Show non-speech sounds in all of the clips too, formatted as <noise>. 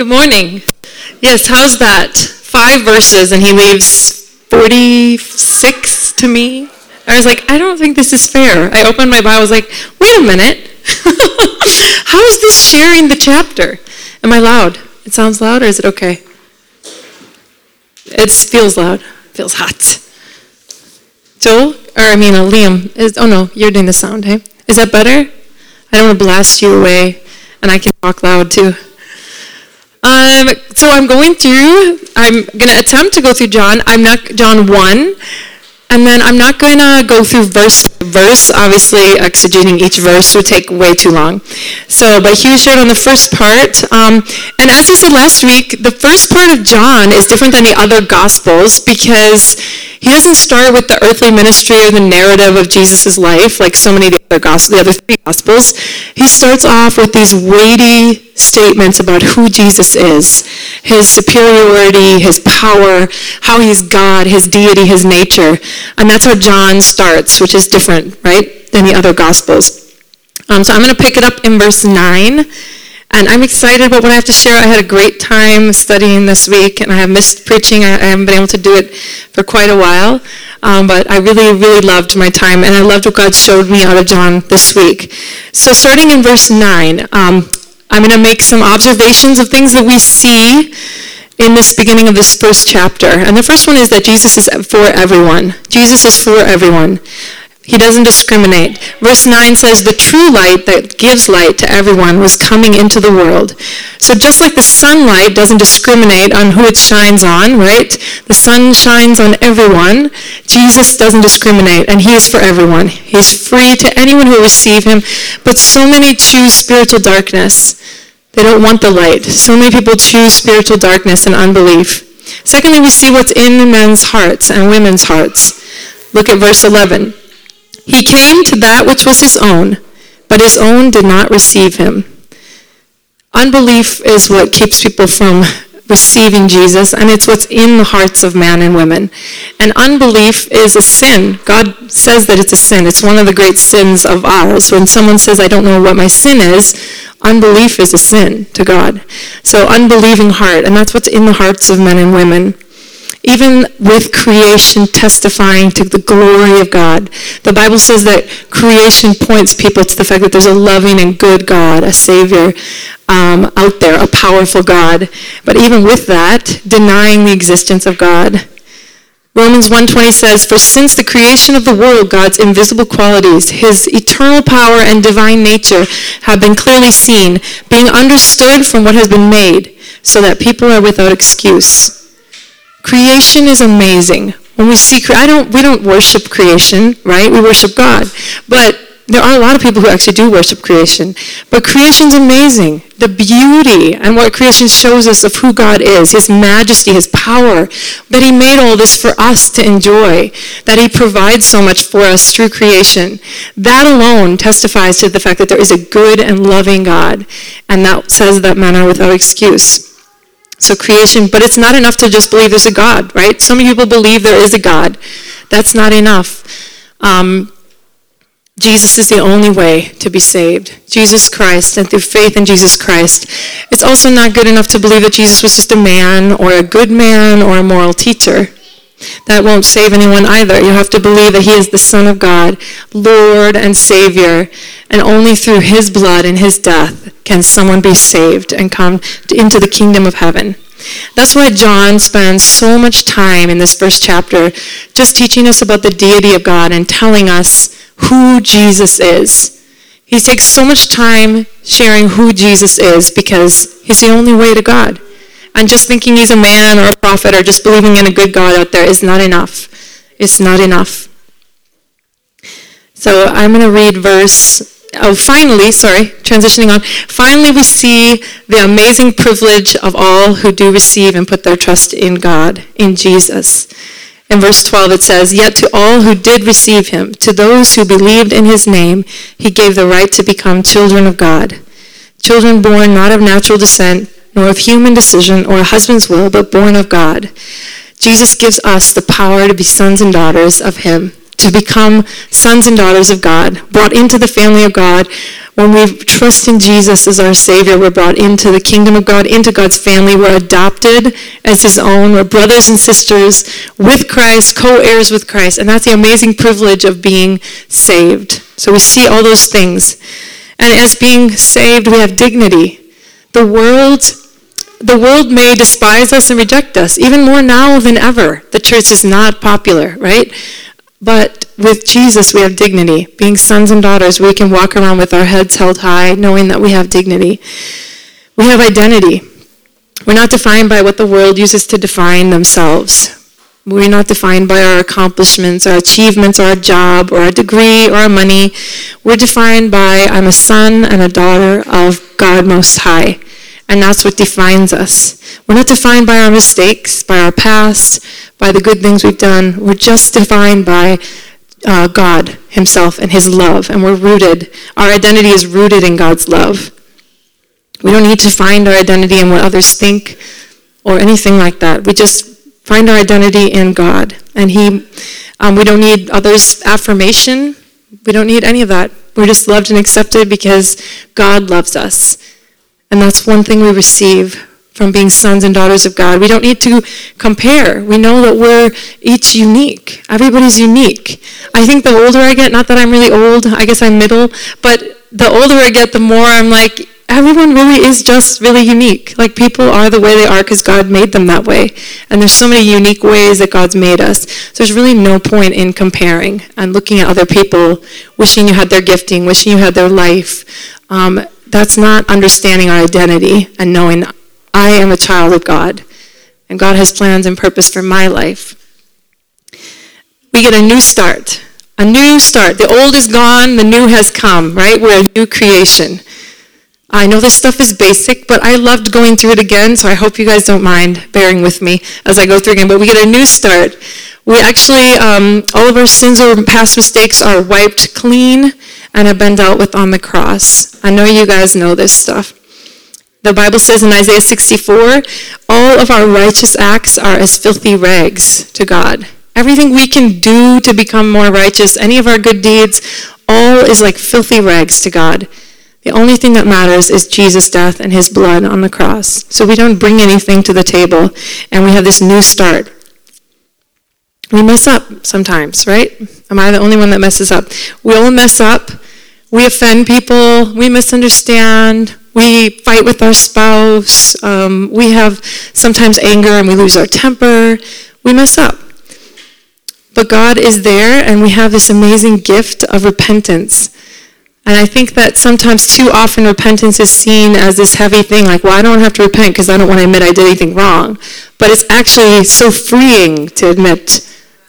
Good morning. Yes, how's that? Five verses and he leaves 46 to me. I was like, I don't think this is fair. I opened my Bible, I was like, wait a minute. <laughs> How is this sharing the chapter? Am I loud? It sounds loud or is it okay? It feels loud. Feels hot. Joel, or I mean, uh, Liam, is, oh no, you're doing the sound, hey? Is that better? I don't want to blast you away and I can talk loud too. Um, so I'm going through, I'm going to attempt to go through John. I'm not, John 1. And then I'm not going to go through verse verse. Obviously, exegeting each verse would take way too long. So, but Hugh shared on the first part. Um, and as he said last week, the first part of John is different than the other Gospels because he doesn't start with the earthly ministry or the narrative of Jesus' life like so many of the other, gospel, the other three Gospels. He starts off with these weighty statements about who Jesus is, his superiority, his power, how he's God, his deity, his nature. And that's how John starts, which is different, right, than the other Gospels. Um, so I'm going to pick it up in verse 9. And I'm excited about what I have to share. I had a great time studying this week, and I have missed preaching. I, haven't been able to do it for quite a while. Um, but I really, really loved my time, and I loved what God showed me out of John this week. So starting in verse 9, um, I'm going to make some observations of things that we see in this beginning of this first chapter. And the first one is that Jesus is for everyone. Jesus is for everyone. He doesn't discriminate. Verse 9 says, The true light that gives light to everyone was coming into the world. So just like the sunlight doesn't discriminate on who it shines on, right? The sun shines on everyone. Jesus doesn't discriminate, and he is for everyone. He's free to anyone who receive him. But so many choose spiritual darkness. They don't want the light. So many people choose spiritual darkness and unbelief. Secondly, we see what's in men's hearts and women's hearts. Look at verse 11. He came to that which was his own, but his own did not receive him. Unbelief is what keeps people from receiving Jesus, and it's what's in the hearts of man and women. And unbelief is a sin. God says that it's a sin. It's one of the great sins of ours. When someone says, I don't know what my sin is, unbelief is a sin to God. So unbelieving heart, and that's what's in the hearts of men and women even with creation testifying to the glory of God. The Bible says that creation points people to the fact that there's a loving and good God, a Savior um, out there, a powerful God. But even with that, denying the existence of God. Romans 1.20 says, For since the creation of the world, God's invisible qualities, his eternal power and divine nature have been clearly seen, being understood from what has been made, so that people are without excuse. Creation is amazing. When we see, I don't, we don't worship creation, right? We worship God. But there are a lot of people who actually do worship creation. But creation's amazing. The beauty and what creation shows us of who God is, his majesty, his power, that he made all this for us to enjoy, that he provides so much for us through creation. That alone testifies to the fact that there is a good and loving God. And that says that men are without excuse. So creation, but it's not enough to just believe there's a God, right? So many people believe there is a God. That's not enough. Um, Jesus is the only way to be saved. Jesus Christ, and through faith in Jesus Christ. It's also not good enough to believe that Jesus was just a man or a good man or a moral teacher. That won't save anyone either. You have to believe that he is the Son of God, Lord and Savior, and only through his blood and his death can someone be saved and come into the kingdom of heaven. That's why John spends so much time in this first chapter just teaching us about the deity of God and telling us who Jesus is. He takes so much time sharing who Jesus is because he's the only way to God. And just thinking he's a man or a prophet or just believing in a good God out there is not enough. It's not enough. So I'm going to read verse oh, finally, sorry, transitioning on, finally we see the amazing privilege of all who do receive and put their trust in God, in Jesus. In verse 12 it says, Yet to all who did receive him, to those who believed in his name, he gave the right to become children of God. Children born not of natural descent, nor of human decision or a husband's will, but born of God. Jesus gives us the power to be sons and daughters of him to become sons and daughters of God, brought into the family of God. When we trust in Jesus as our Savior, we're brought into the kingdom of God, into God's family. We're adopted as His own. We're brothers and sisters with Christ, co-heirs with Christ. And that's the amazing privilege of being saved. So we see all those things. And as being saved, we have dignity. The world the world may despise us and reject us, even more now than ever. The church is not popular, right? But with Jesus, we have dignity. Being sons and daughters, we can walk around with our heads held high, knowing that we have dignity. We have identity. We're not defined by what the world uses to define themselves. We're not defined by our accomplishments, our achievements, our job, or our degree, or our money. We're defined by I'm a son and a daughter of God Most High. And that's what defines us. We're not defined by our mistakes, by our past, by the good things we've done. We're just defined by uh, God Himself and His love. And we're rooted. Our identity is rooted in God's love. We don't need to find our identity in what others think or anything like that. We just find our identity in God. And He, um, we don't need others' affirmation. We don't need any of that. We're just loved and accepted because God loves us. And that's one thing we receive from being sons and daughters of God. We don't need to compare. We know that we're each unique. Everybody's unique. I think the older I get, not that I'm really old, I guess I'm middle, but the older I get, the more I'm like, everyone really is just really unique. Like people are the way they are because God made them that way. And there's so many unique ways that God's made us. So there's really no point in comparing and looking at other people, wishing you had their gifting, wishing you had their life. Um, that's not understanding our identity and knowing I am a child of God and God has plans and purpose for my life. We get a new start. A new start. The old is gone, the new has come, right? We're a new creation. I know this stuff is basic, but I loved going through it again, so I hope you guys don't mind bearing with me as I go through again. But we get a new start. We actually, um, all of our sins or past mistakes are wiped clean and have been dealt with on the cross. I know you guys know this stuff. The Bible says in Isaiah 64, all of our righteous acts are as filthy rags to God. Everything we can do to become more righteous, any of our good deeds, all is like filthy rags to God. The only thing that matters is Jesus' death and his blood on the cross. So we don't bring anything to the table, and we have this new start. We mess up sometimes, right? Am I the only one that messes up? We all mess up. We offend people. We misunderstand. We fight with our spouse. Um, we have sometimes anger and we lose our temper. We mess up. But God is there, and we have this amazing gift of repentance. And I think that sometimes too often repentance is seen as this heavy thing, like, well, I don't have to repent because I don't want to admit I did anything wrong. But it's actually so freeing to admit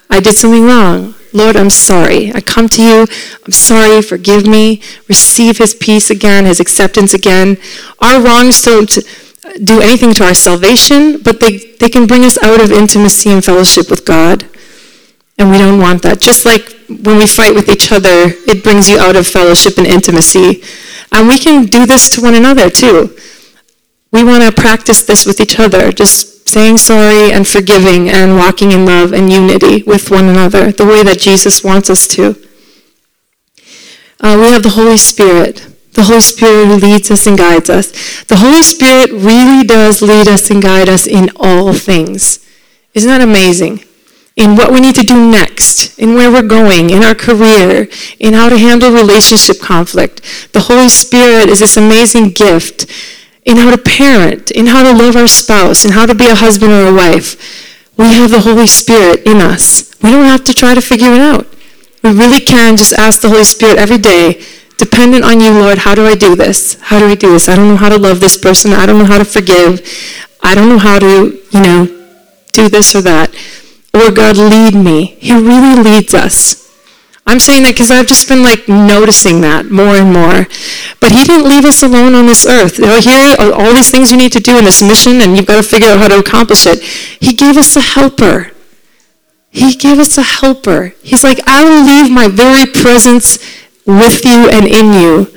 I did something wrong. Lord, I'm sorry. I come to you. I'm sorry. Forgive me. Receive his peace again, his acceptance again. Our wrongs don't uh, do anything to our salvation, but they, they can bring us out of intimacy and fellowship with God. And we don't want that. Just like when we fight with each other, it brings you out of fellowship and intimacy. And we can do this to one another too. We want to practice this with each other. Just saying sorry and forgiving and walking in love and unity with one another, the way that Jesus wants us to. Uh, we have the Holy Spirit. The Holy Spirit who leads us and guides us. The Holy Spirit really does lead us and guide us in all things. Isn't that amazing? In what we need to do next, in where we're going, in our career, in how to handle relationship conflict. The Holy Spirit is this amazing gift in how to parent, in how to love our spouse, in how to be a husband or a wife. We have the Holy Spirit in us. We don't have to try to figure it out. We really can just ask the Holy Spirit every day, dependent on you, Lord, how do I do this? How do I do this? I don't know how to love this person. I don't know how to forgive. I don't know how to, you know, do this or that. Or God, lead me. He really leads us. I'm saying that because I've just been like noticing that more and more. But he didn't leave us alone on this earth. You know, here are all these things you need to do in this mission, and you've got to figure out how to accomplish it. He gave us a helper. He gave us a helper. He's like, I will leave my very presence with you and in you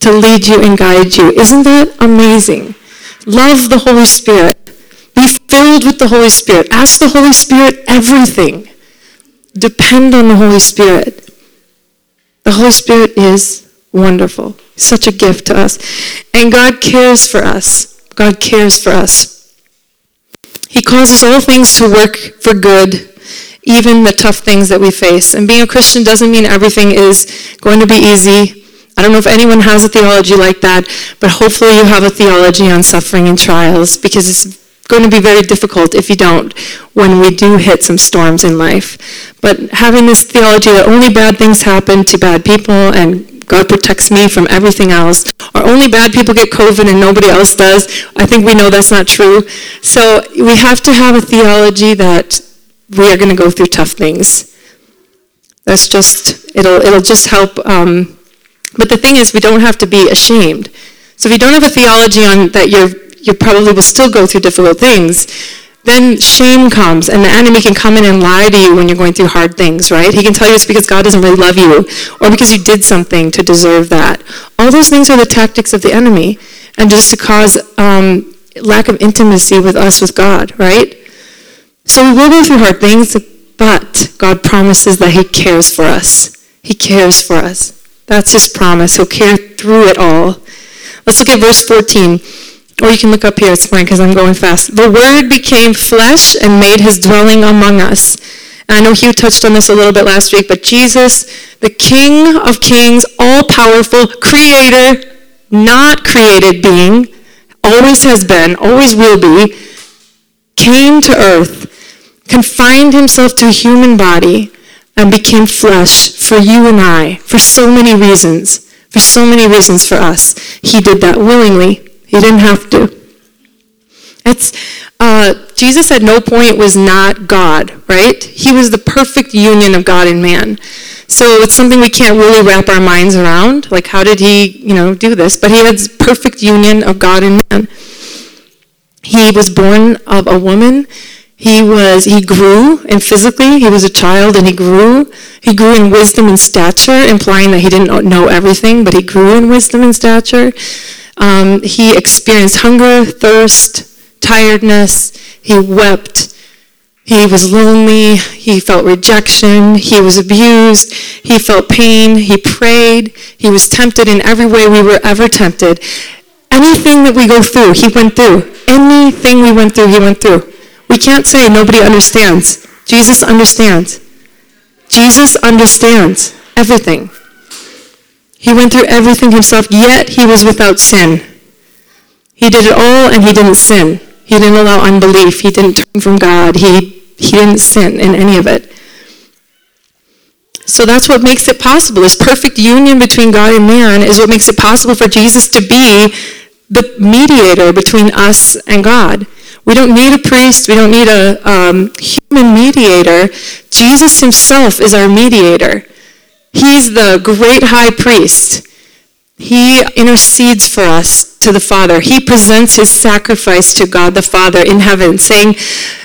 to lead you and guide you. Isn't that amazing? Love the Holy Spirit. Filled with the Holy Spirit. Ask the Holy Spirit everything. Depend on the Holy Spirit. The Holy Spirit is wonderful. Such a gift to us. And God cares for us. God cares for us. He causes all things to work for good, even the tough things that we face. And being a Christian doesn't mean everything is going to be easy. I don't know if anyone has a theology like that, but hopefully you have a theology on suffering and trials because it's going to be very difficult if you don't when we do hit some storms in life. But having this theology that only bad things happen to bad people and God protects me from everything else, or only bad people get COVID and nobody else does, I think we know that's not true. So we have to have a theology that we are going to go through tough things. That's just, it'll, it'll just help. Um, but the thing is, we don't have to be ashamed. So if you don't have a theology on that you're you probably will still go through difficult things, then shame comes and the enemy can come in and lie to you when you're going through hard things, right? He can tell you it's because God doesn't really love you or because you did something to deserve that. All those things are the tactics of the enemy and just to cause um, lack of intimacy with us, with God, right? So we will go through hard things, but God promises that he cares for us. He cares for us. That's his promise. He'll care through it all. Let's look at verse 14. Or you can look up here, it's fine because I'm going fast. The Word became flesh and made his dwelling among us. I know Hugh touched on this a little bit last week, but Jesus, the King of kings, all powerful, creator, not created being, always has been, always will be, came to earth, confined himself to a human body, and became flesh for you and I, for so many reasons. For so many reasons for us. He did that willingly. He didn't have to. It's, uh, Jesus at no point was not God, right? He was the perfect union of God and man. So it's something we can't really wrap our minds around. Like, how did he, you know, do this? But he had perfect union of God and man. He was born of a woman. He was, he grew, and physically, he was a child and he grew. He grew in wisdom and stature, implying that he didn't know everything, but he grew in wisdom and stature. Um, he experienced hunger, thirst, tiredness. He wept. He was lonely. He felt rejection. He was abused. He felt pain. He prayed. He was tempted in every way we were ever tempted. Anything that we go through, he went through. Anything we went through, he went through. We can't say nobody understands. Jesus understands. Jesus understands everything. He went through everything himself, yet he was without sin. He did it all and he didn't sin. He didn't allow unbelief. He didn't turn from God. He, he didn't sin in any of it. So that's what makes it possible. This perfect union between God and man is what makes it possible for Jesus to be the mediator between us and God. We don't need a priest. We don't need a um, human mediator. Jesus himself is our mediator. He's the great high priest. He intercedes for us to the Father. He presents his sacrifice to God the Father in heaven, saying,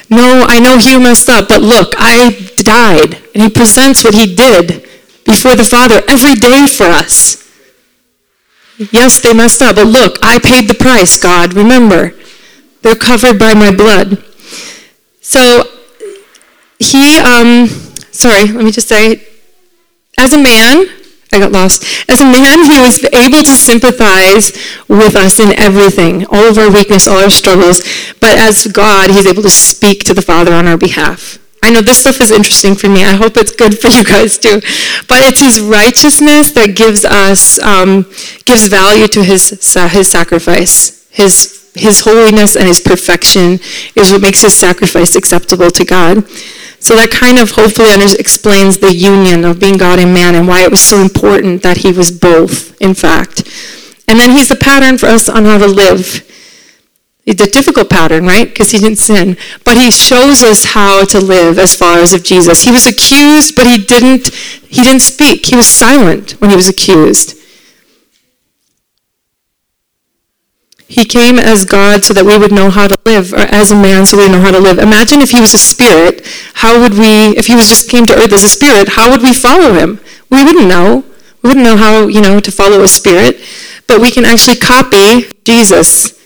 No, I know you messed up, but look, I died. And he presents what he did before the Father every day for us. Yes, they messed up, but look, I paid the price, God. Remember, they're covered by my blood. So he, um, sorry, let me just say, as a man, I got lost. As a man, he was able to sympathize with us in everything, all of our weakness, all our struggles. But as God, he's able to speak to the Father on our behalf. I know this stuff is interesting for me. I hope it's good for you guys too. But it's his righteousness that gives us, um, gives value to his, his sacrifice. His, his holiness and his perfection is what makes his sacrifice acceptable to God. So that kind of hopefully explains the union of being God and man and why it was so important that he was both, in fact. And then he's the pattern for us on how to live. It's a difficult pattern, right? Because he didn't sin. But he shows us how to live as followers of Jesus. He was accused, but he didn't, he didn't speak. He was silent when he was accused. He came as God so that we would know how to live, or as a man so we know how to live. Imagine if he was a spirit, how would we, if he was just came to earth as a spirit, how would we follow him? We wouldn't know. We wouldn't know how, you know, to follow a spirit. But we can actually copy Jesus.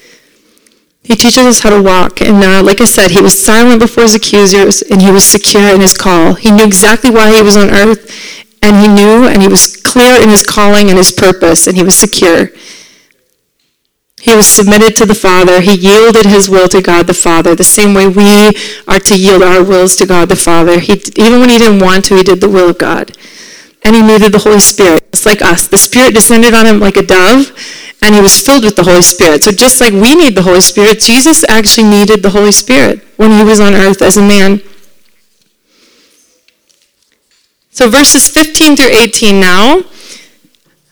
He teaches us how to walk. And uh, like I said, he was silent before his accusers and he was secure in his call. He knew exactly why he was on earth and he knew and he was clear in his calling and his purpose and he was secure. He was submitted to the Father. He yielded his will to God the Father, the same way we are to yield our wills to God the Father. He, even when he didn't want to, he did the will of God. And he needed the Holy Spirit, just like us. The Spirit descended on him like a dove, and he was filled with the Holy Spirit. So just like we need the Holy Spirit, Jesus actually needed the Holy Spirit when he was on earth as a man. So verses 15 through 18 now.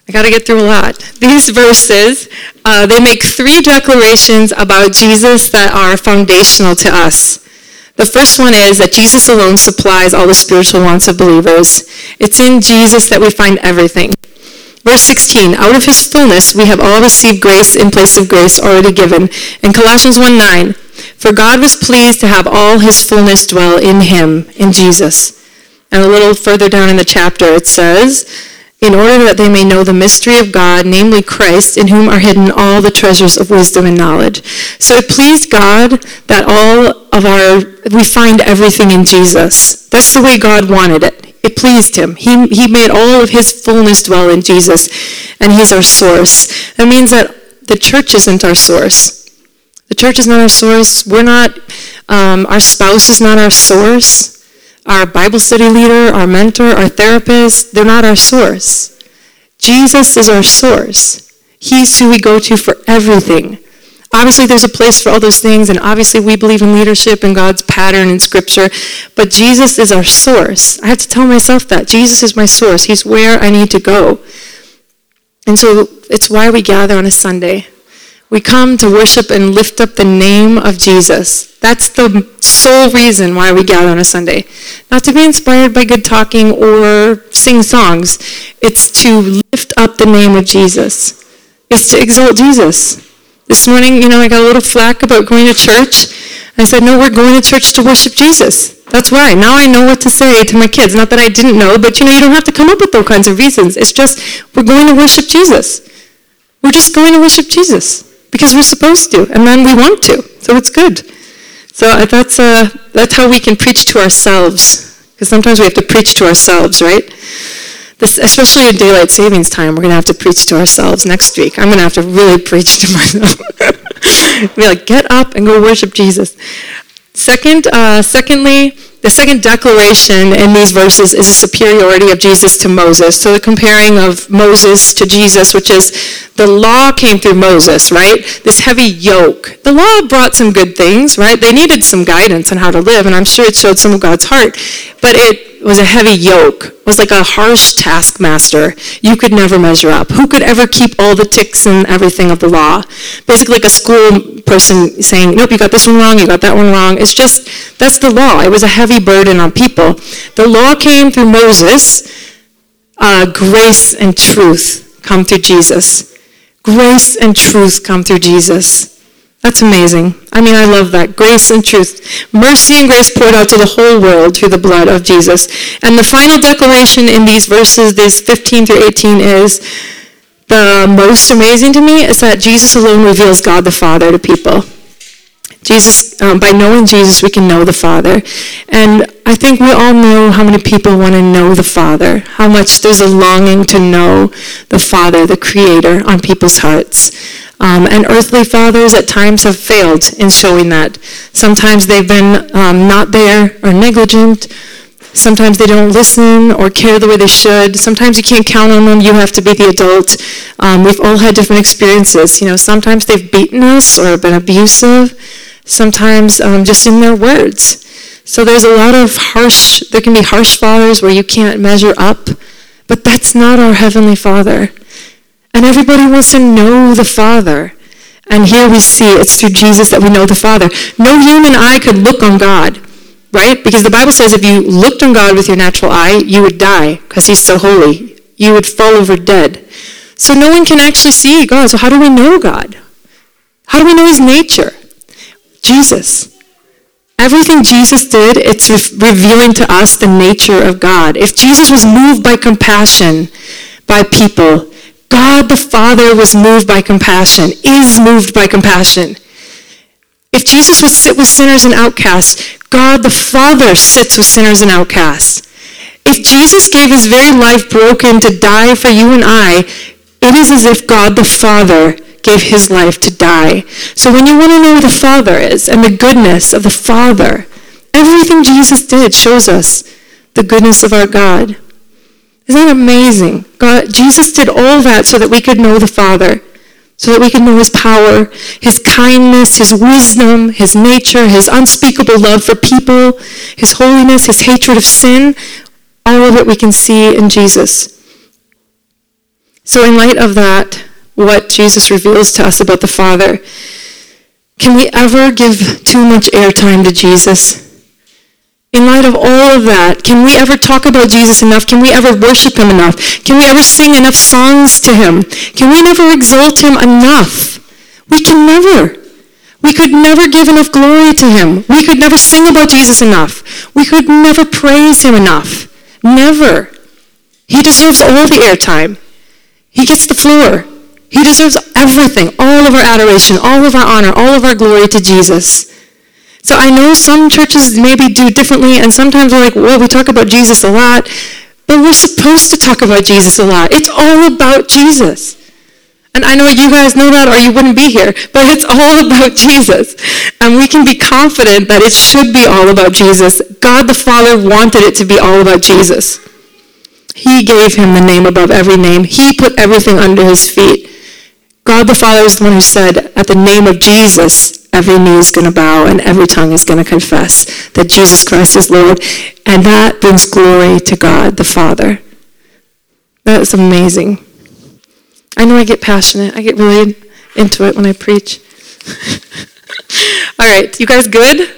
I got to get through a lot. <laughs> These verses, uh, they make three declarations about Jesus that are foundational to us. The first one is that Jesus alone supplies all the spiritual wants of believers. It's in Jesus that we find everything. Verse 16, out of his fullness we have all received grace in place of grace already given. In Colossians 1 9, for God was pleased to have all his fullness dwell in him, in Jesus. And a little further down in the chapter it says, in order that they may know the mystery of God, namely Christ, in whom are hidden all the treasures of wisdom and knowledge. So it pleased God that all of our, we find everything in Jesus. That's the way God wanted it. It pleased him. He, he made all of his fullness dwell in Jesus, and he's our source. That means that the church isn't our source. The church is not our source. We're not, um, our spouse is not our source our Bible study leader, our mentor, our therapist, they're not our source. Jesus is our source. He's who we go to for everything. Obviously, there's a place for all those things, and obviously, we believe in leadership and God's pattern in Scripture, but Jesus is our source. I have to tell myself that. Jesus is my source. He's where I need to go. And so, it's why we gather on a Sunday. We come to worship and lift up the name of Jesus. That's the sole reason why we gather on a Sunday. Not to be inspired by good talking or sing songs. It's to lift up the name of Jesus. It's to exalt Jesus. This morning, you know, I got a little flack about going to church. I said, no, we're going to church to worship Jesus. That's why. Now I know what to say to my kids. Not that I didn't know, but you know, you don't have to come up with those kinds of reasons. It's just, we're going to worship Jesus. We're just going to worship Jesus because we're supposed to, and then we want to. So it's good. So that's, uh, that's how we can preach to ourselves, because sometimes we have to preach to ourselves, right? This, especially in daylight savings time, we're going to have to preach to ourselves next week. I'm going to have to really <laughs> preach to myself. <laughs> Be like, get up and go worship Jesus. Second, uh, secondly, the second declaration in these verses is the superiority of Jesus to Moses. So the comparing of Moses to Jesus, which is the law came through Moses, right? This heavy yoke. The law brought some good things, right? They needed some guidance on how to live, and I'm sure it showed some of God's heart. But it was a heavy yoke. It was like a harsh taskmaster. You could never measure up. Who could ever keep all the ticks and everything of the law? Basically like a school person saying, nope, you got this one wrong, you got that one wrong. It's just, that's the law. It was a heavy burden on people. The law came through Moses. Uh, grace and truth come through Jesus. Grace and truth come through Jesus. That's amazing. I mean, I love that. Grace and truth. Mercy and grace poured out to the whole world through the blood of Jesus. And the final declaration in these verses, these 15 through 18, is the most amazing to me is that Jesus alone reveals God the Father to people. Jesus, um, by knowing Jesus, we can know the Father. And I think we all know how many people want to know the Father, how much there's a longing to know the Father, the Creator, on people's hearts. Um, and earthly fathers at times have failed in showing that. Sometimes they've been um, not there or negligent. Sometimes they don't listen or care the way they should. Sometimes you can't count on them. You have to be the adult. Um, we've all had different experiences. You know, sometimes they've beaten us or been abusive. Sometimes um, just in their words. So there's a lot of harsh, there can be harsh fathers where you can't measure up. But that's not our Heavenly Father. And everybody wants to know the Father. And here we see it's through Jesus that we know the Father. No human eye could look on God, right? Because the Bible says if you looked on God with your natural eye, you would die because he's so holy. You would fall over dead. So no one can actually see God. So how do we know God? How do we know his nature? Jesus. Everything Jesus did, it's revealing to us the nature of God. If Jesus was moved by compassion by people, God the Father was moved by compassion, is moved by compassion. If Jesus would sit with sinners and outcasts, God the Father sits with sinners and outcasts. If Jesus gave his very life broken to die for you and I, it is as if God the Father gave his life to die. So when you want to know who the Father is and the goodness of the Father, everything Jesus did shows us the goodness of our God. Isn't that amazing? God, Jesus did all that so that we could know the Father, so that we could know his power, his kindness, his wisdom, his nature, his unspeakable love for people, his holiness, his hatred of sin. All of it we can see in Jesus. So in light of that, what Jesus reveals to us about the Father. Can we ever give too much airtime to Jesus? In light of all of that, can we ever talk about Jesus enough? Can we ever worship him enough? Can we ever sing enough songs to him? Can we never exalt him enough? We can never. We could never give enough glory to him. We could never sing about Jesus enough. We could never praise him enough. Never. He deserves all the airtime. He gets the floor. He deserves everything, all of our adoration, all of our honor, all of our glory to Jesus. So I know some churches maybe do differently, and sometimes we're like, well, we talk about Jesus a lot, but we're supposed to talk about Jesus a lot. It's all about Jesus. And I know you guys know that or you wouldn't be here, but it's all about Jesus. And we can be confident that it should be all about Jesus. God the Father wanted it to be all about Jesus. He gave him the name above every name. He put everything under his feet. God the Father is the one who said, at the name of Jesus, every knee is going to bow and every tongue is going to confess that Jesus Christ is Lord. And that brings glory to God the Father. That is amazing. I know I get passionate. I get really into it when I preach. <laughs> All right, you guys good?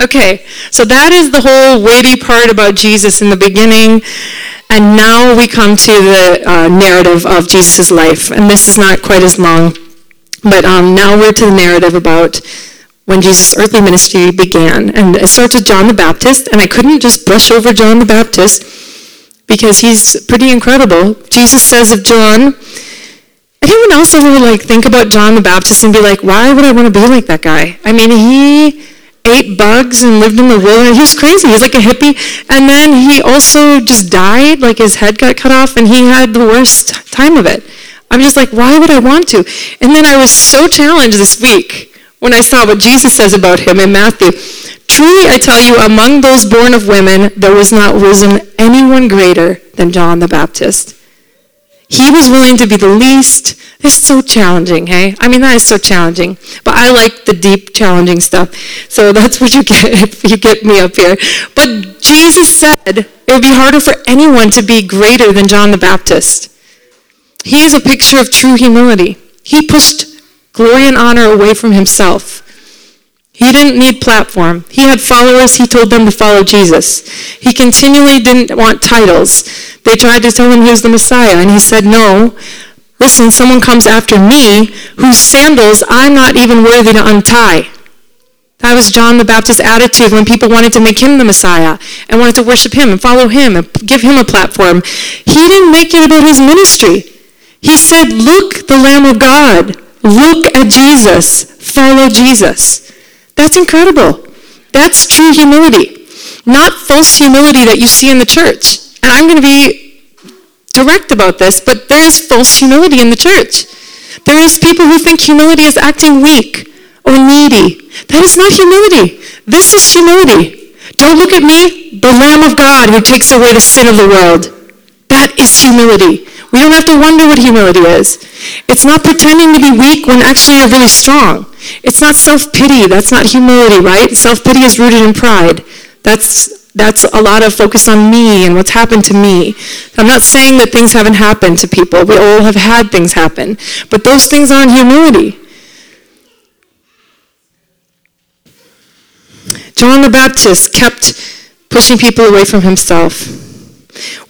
Okay, so that is the whole weighty part about Jesus in the beginning. And now we come to the uh, narrative of Jesus' life. And this is not quite as long, but um, now we're to the narrative about when Jesus' earthly ministry began. And it starts with John the Baptist, and I couldn't just brush over John the Baptist because he's pretty incredible. Jesus says of John, anyone else ever like think about John the Baptist and be like, why would I want to be like that guy? I mean, he ate bugs and lived in the wilderness. He was crazy. He was like a hippie. And then he also just died, like his head got cut off, and he had the worst time of it. I'm just like, why would I want to? And then I was so challenged this week when I saw what Jesus says about him in Matthew. Truly, I tell you, among those born of women, there was not risen anyone greater than John the Baptist. He was willing to be the least. It's so challenging, hey? I mean, that is so challenging. But I like the deep, challenging stuff. So <laughs> that's what you get if you get me up here. But Jesus said it would be harder for anyone to be greater than John the Baptist. He is a picture of true humility. He pushed glory and honor away from himself. He didn't need platform. He had followers. He told them to follow Jesus. He continually didn't want titles. They tried to tell him he was the Messiah, and he said, no. Listen, someone comes after me whose sandals I'm not even worthy to untie. That was John the Baptist's attitude when people wanted to make him the Messiah and wanted to worship him and follow him and give him a platform. He didn't make it about his ministry. He said, look, the Lamb of God. Look at Jesus. Follow Jesus. That's incredible. That's true humility. Not false humility that you see in the church. And I'm going to be direct about this, but there is false humility in the church. There is people who think humility is acting weak or needy. That is not humility. This is humility. Don't look at me, the Lamb of God who takes away the sin of the world. That is humility. We don't have to wonder what humility is. It's not pretending to be weak when actually you're really strong. It's not self-pity. That's not humility, right? Self-pity is rooted in pride. That's, that's a lot of focus on me and what's happened to me. I'm not saying that things haven't happened to people. We all have had things happen. But those things aren't humility. John the Baptist kept pushing people away from himself.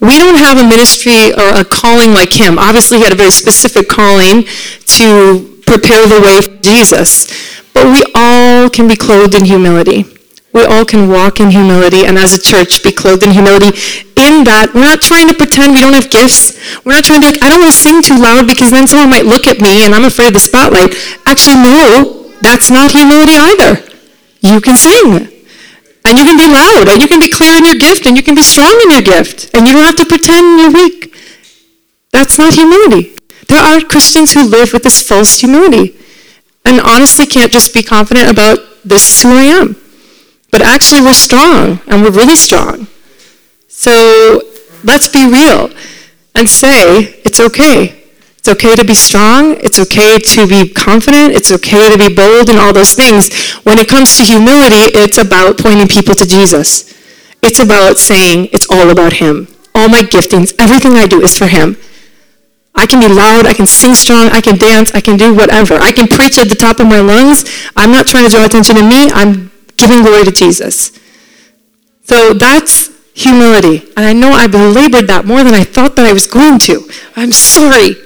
We don't have a ministry or a calling like him. Obviously, he had a very specific calling to prepare the way for Jesus. But we all can be clothed in humility. We all can walk in humility and as a church be clothed in humility in that we're not trying to pretend we don't have gifts. We're not trying to be like, I don't want to sing too loud because then someone might look at me and I'm afraid of the spotlight. Actually, no, that's not humility either. You can sing. And you can be loud, and you can be clear in your gift, and you can be strong in your gift, and you don't have to pretend you're weak. That's not humility. There are Christians who live with this false humility and honestly can't just be confident about this is who I am. But actually, we're strong, and we're really strong. So let's be real and say it's okay. It's okay to be strong. It's okay to be confident. It's okay to be bold and all those things. When it comes to humility, it's about pointing people to Jesus. It's about saying it's all about Him. All my giftings, everything I do is for Him. I can be loud, I can sing strong, I can dance, I can do whatever. I can preach at the top of my lungs. I'm not trying to draw attention to me. I'm giving glory to Jesus. So that's humility. And I know I belabored that more than I thought that I was going to. I'm sorry.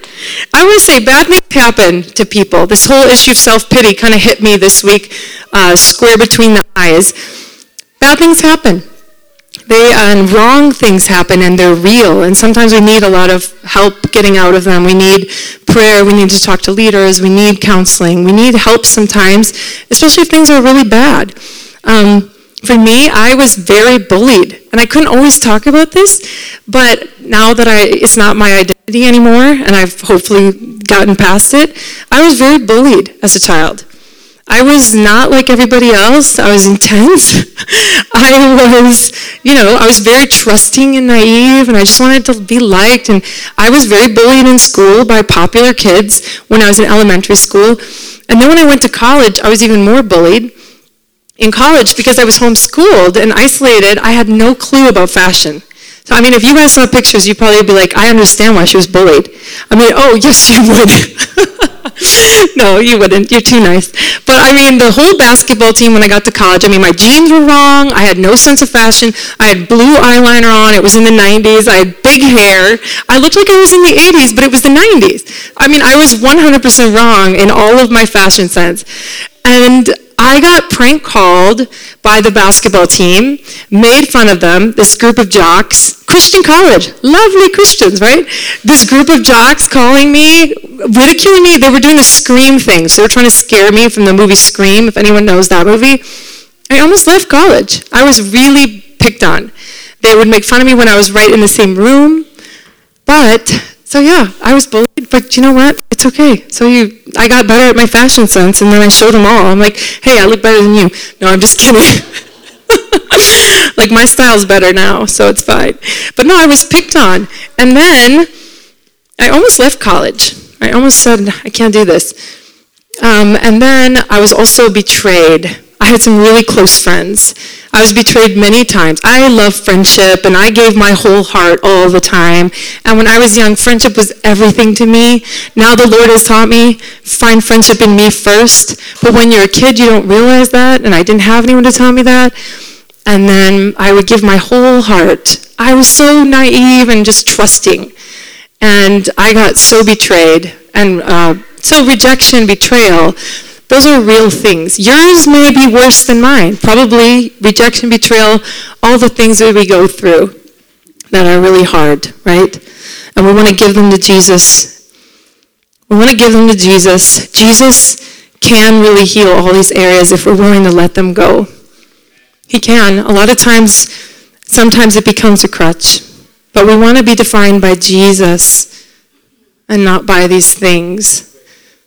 I want to say bad things happen to people. This whole issue of self-pity kind of hit me this week, uh, square between the eyes. Bad things happen. They and wrong things happen and they're real. And sometimes we need a lot of help getting out of them. We need prayer. We need to talk to leaders. We need counseling. We need help sometimes, especially if things are really bad. Um, for me, I was very bullied, and I couldn't always talk about this, but now that I, it's not my identity anymore, and I've hopefully gotten past it, I was very bullied as a child. I was not like everybody else. I was intense. <laughs> I was, you know, I was very trusting and naive, and I just wanted to be liked. And I was very bullied in school by popular kids when I was in elementary school. And then when I went to college, I was even more bullied in college, because I was homeschooled and isolated, I had no clue about fashion. So, I mean, if you guys saw pictures, you'd probably be like, I understand why she was bullied. I mean, oh, yes, you would. <laughs> <laughs> no, you wouldn't. You're too nice. But I mean, the whole basketball team when I got to college, I mean, my jeans were wrong. I had no sense of fashion. I had blue eyeliner on. It was in the 90s. I had big hair. I looked like I was in the 80s, but it was the 90s. I mean, I was 100% wrong in all of my fashion sense. And I got prank called by the basketball team, made fun of them, this group of jocks, Christian college, lovely Christians, right? This group of jocks calling me, ridiculing me. They were doing the Scream thing. So they were trying to scare me from the movie Scream, if anyone knows that movie. I almost left college. I was really picked on. They would make fun of me when I was right in the same room. But so yeah, I was bullied, but you know what? It's okay. So you, I got better at my fashion sense, and then I showed them all. I'm like, hey, I look better than you. No, I'm just kidding. <laughs> <laughs> like my style's better now, so it's fine. But no, I was picked on, and then I almost left college. I almost said I can't do this. Um, and then I was also betrayed I had some really close friends. I was betrayed many times. I love friendship and I gave my whole heart all the time. And when I was young, friendship was everything to me. Now the Lord has taught me, find friendship in me first. But when you're a kid, you don't realize that. And I didn't have anyone to tell me that. And then I would give my whole heart. I was so naive and just trusting. And I got so betrayed. And uh, so rejection, betrayal, those are real things. Yours may be worse than mine. Probably rejection, betrayal, all the things that we go through that are really hard, right? And we want to give them to Jesus. We want to give them to Jesus. Jesus can really heal all these areas if we're willing to let them go. He can. A lot of times, sometimes it becomes a crutch. But we want to be defined by Jesus and not by these things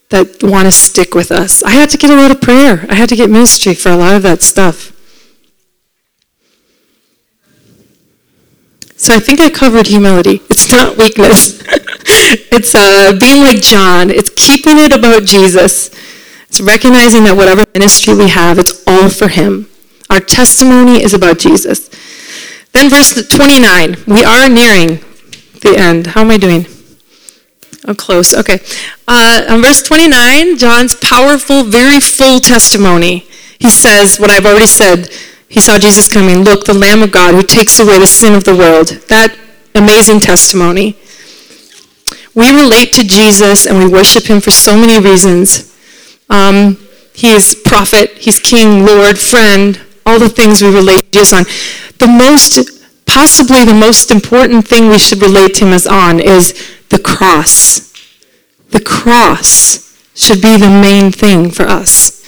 that want to stick with us. I had to get a lot of prayer. I had to get ministry for a lot of that stuff. So I think I covered humility. It's not <laughs> weakness. it's uh, being like John. It's keeping it about Jesus. It's recognizing that whatever ministry we have, it's all for him. Our testimony is about Jesus. Then verse 29. We are nearing the end. How am I doing? Oh, close. Okay. Uh, on verse 29, John's powerful, very full testimony. He says what I've already said. he saw Jesus coming. Look, the Lamb of God who takes away the sin of the world. That amazing testimony. We relate to Jesus and we worship him for so many reasons. Um, he is prophet, he's king, Lord, friend, all the things we relate to Jesus on. The most, possibly the most important thing we should relate to him as on is the cross. The cross should be the main thing for us.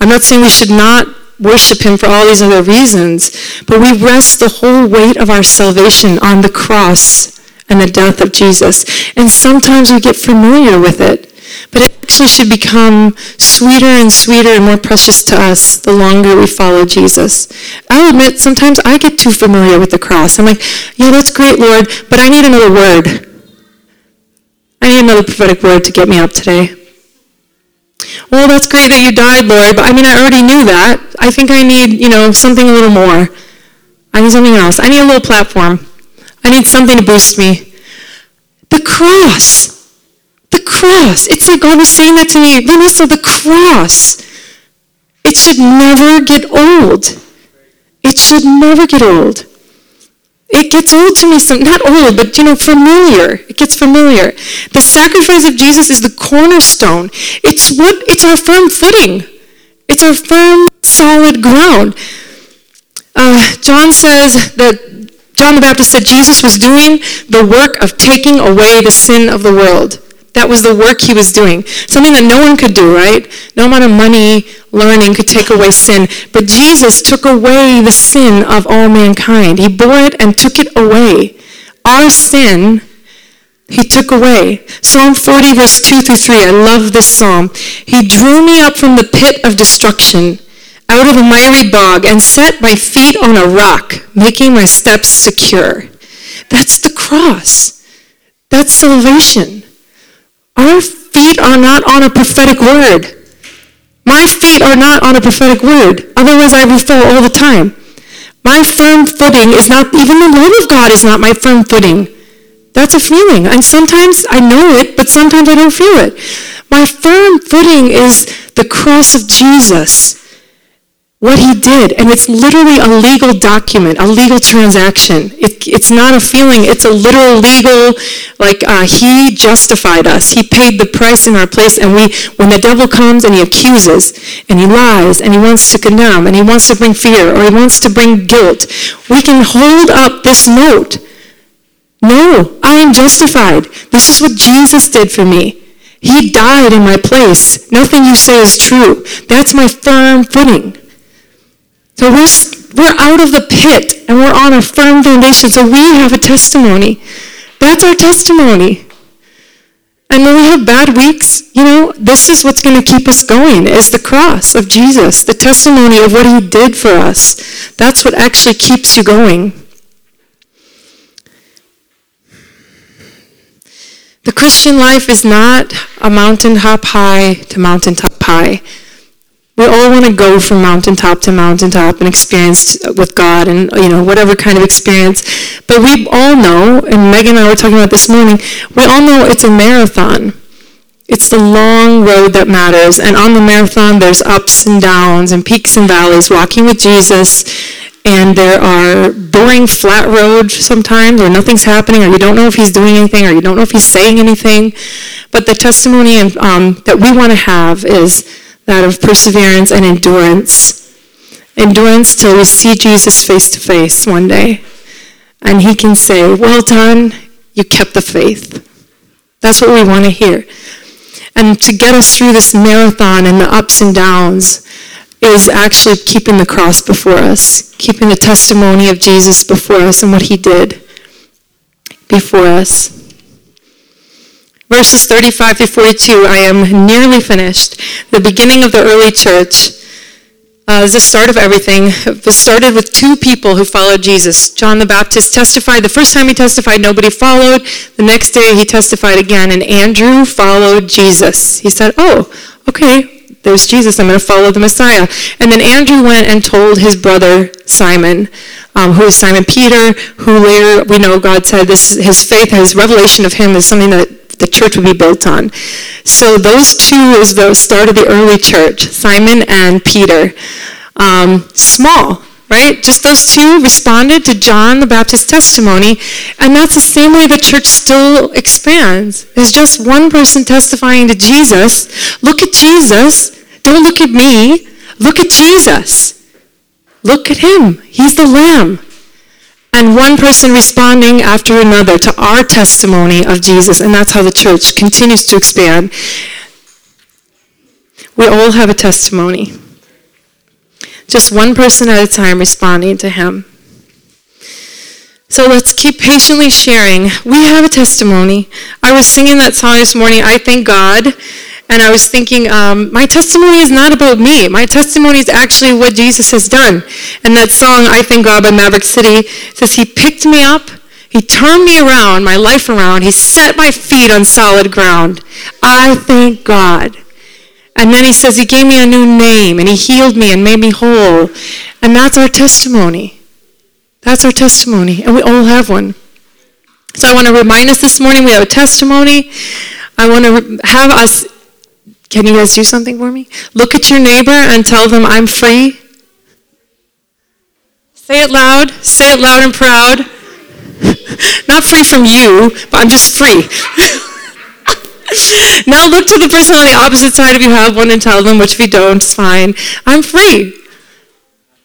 I'm not saying we should not worship him for all these other reasons, but we rest the whole weight of our salvation on the cross and the death of Jesus. And sometimes we get familiar with it, but it actually should become sweeter and sweeter and more precious to us the longer we follow Jesus. I'll admit, sometimes I get too familiar with the cross. I'm like, yeah, that's great, Lord, but I need another word. I need another prophetic word to get me up today. Well, that's great that you died, Lord, but I mean, I already knew that. I think I need, you know, something a little more. I need something else. I need a little platform. I need something to boost me. The cross. The cross. It's like God was saying that to me. Vanessa, the cross. It should never get old. It should never get old. It gets old to me, some, not old, but you know, familiar. It gets familiar. The sacrifice of Jesus is the cornerstone. It's what it's our firm footing. It's our firm, solid ground. Uh, John says that John the Baptist said Jesus was doing the work of taking away the sin of the world. That was the work he was doing. Something that no one could do, right? No amount of money, learning could take away sin. But Jesus took away the sin of all mankind. He bore it and took it away. Our sin, he took away. Psalm 40, verse 2 through 3. I love this psalm. He drew me up from the pit of destruction, out of a miry bog, and set my feet on a rock, making my steps secure. That's the cross. That's salvation. Our feet are not on a prophetic word. My feet are not on a prophetic word. Otherwise, I would fall all the time. My firm footing is not, even the love of God is not my firm footing. That's a feeling. And sometimes I know it, but sometimes I don't feel it. My firm footing is the cross of Jesus what he did. And it's literally a legal document, a legal transaction. It, it's not a feeling, it's a literal legal, like uh, he justified us. He paid the price in our place. And we, when the devil comes and he accuses and he lies and he wants to condemn and he wants to bring fear or he wants to bring guilt, we can hold up this note. No, I am justified. This is what Jesus did for me. He died in my place. Nothing you say is true. That's my firm footing. So we're, we're out of the pit and we're on a firm foundation. So we have a testimony. That's our testimony. And when we have bad weeks, you know, this is what's going to keep us going is the cross of Jesus, the testimony of what he did for us. That's what actually keeps you going. The Christian life is not a mountain mountaintop high to mountaintop high. We all want to go from mountaintop to mountaintop and experience with God and, you know, whatever kind of experience. But we all know, and Megan and I were talking about this morning, we all know it's a marathon. It's the long road that matters. And on the marathon, there's ups and downs and peaks and valleys, walking with Jesus. And there are boring flat roads sometimes where nothing's happening, or you don't know if he's doing anything, or you don't know if he's saying anything. But the testimony um, that we want to have is that of perseverance and endurance. Endurance till we see Jesus face to face one day. And he can say, Well done, you kept the faith. That's what we want to hear. And to get us through this marathon and the ups and downs is actually keeping the cross before us, keeping the testimony of Jesus before us and what he did before us. Verses 35 to 42, I am nearly finished. The beginning of the early church uh, is the start of everything. It was started with two people who followed Jesus. John the Baptist testified. The first time he testified, nobody followed. The next day he testified again, and Andrew followed Jesus. He said, Oh, okay, there's Jesus. I'm going to follow the Messiah. And then Andrew went and told his brother Simon, um, who is Simon Peter, who later we know God said this, his faith, his revelation of him is something that the church would be built on. So those two is the start of the early church, Simon and Peter. Um, small. right? Just those two responded to John the Baptist's testimony, and that's the same way the church still expands. There's just one person testifying to Jesus. Look at Jesus. Don't look at me. Look at Jesus. Look at him. He's the Lamb. And one person responding after another to our testimony of Jesus, and that's how the church continues to expand. We all have a testimony. Just one person at a time responding to him. So let's keep patiently sharing. We have a testimony. I was singing that song this morning, I Thank God, and I was thinking, um, my testimony is not about me. My testimony is actually what Jesus has done. And that song, I Thank God by Maverick City, says, He picked me up, He turned me around, my life around, He set my feet on solid ground. I thank God. And then he says he gave me a new name and he healed me and made me whole. And that's our testimony. That's our testimony. And we all have one. So I want to remind us this morning we have a testimony. I want to have us, can you guys do something for me? Look at your neighbor and tell them, I'm free. Say it loud. Say it loud and proud. <laughs> Not free from you, but I'm just free. <laughs> now look to the person on the opposite side if you have one and tell them, which if you don't, it's fine. I'm free.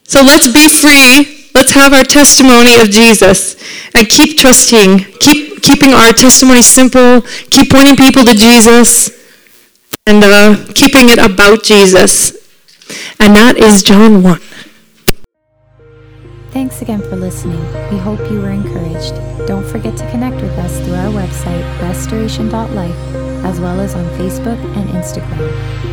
So let's be free. Let's have our testimony of Jesus and keep trusting, keep keeping our testimony simple, keep pointing people to Jesus, and uh, keeping it about Jesus. And that is John 1. Thanks again for listening. We hope you were encouraged. Don't forget to connect with us through our website, restoration.life, as well as on Facebook and Instagram.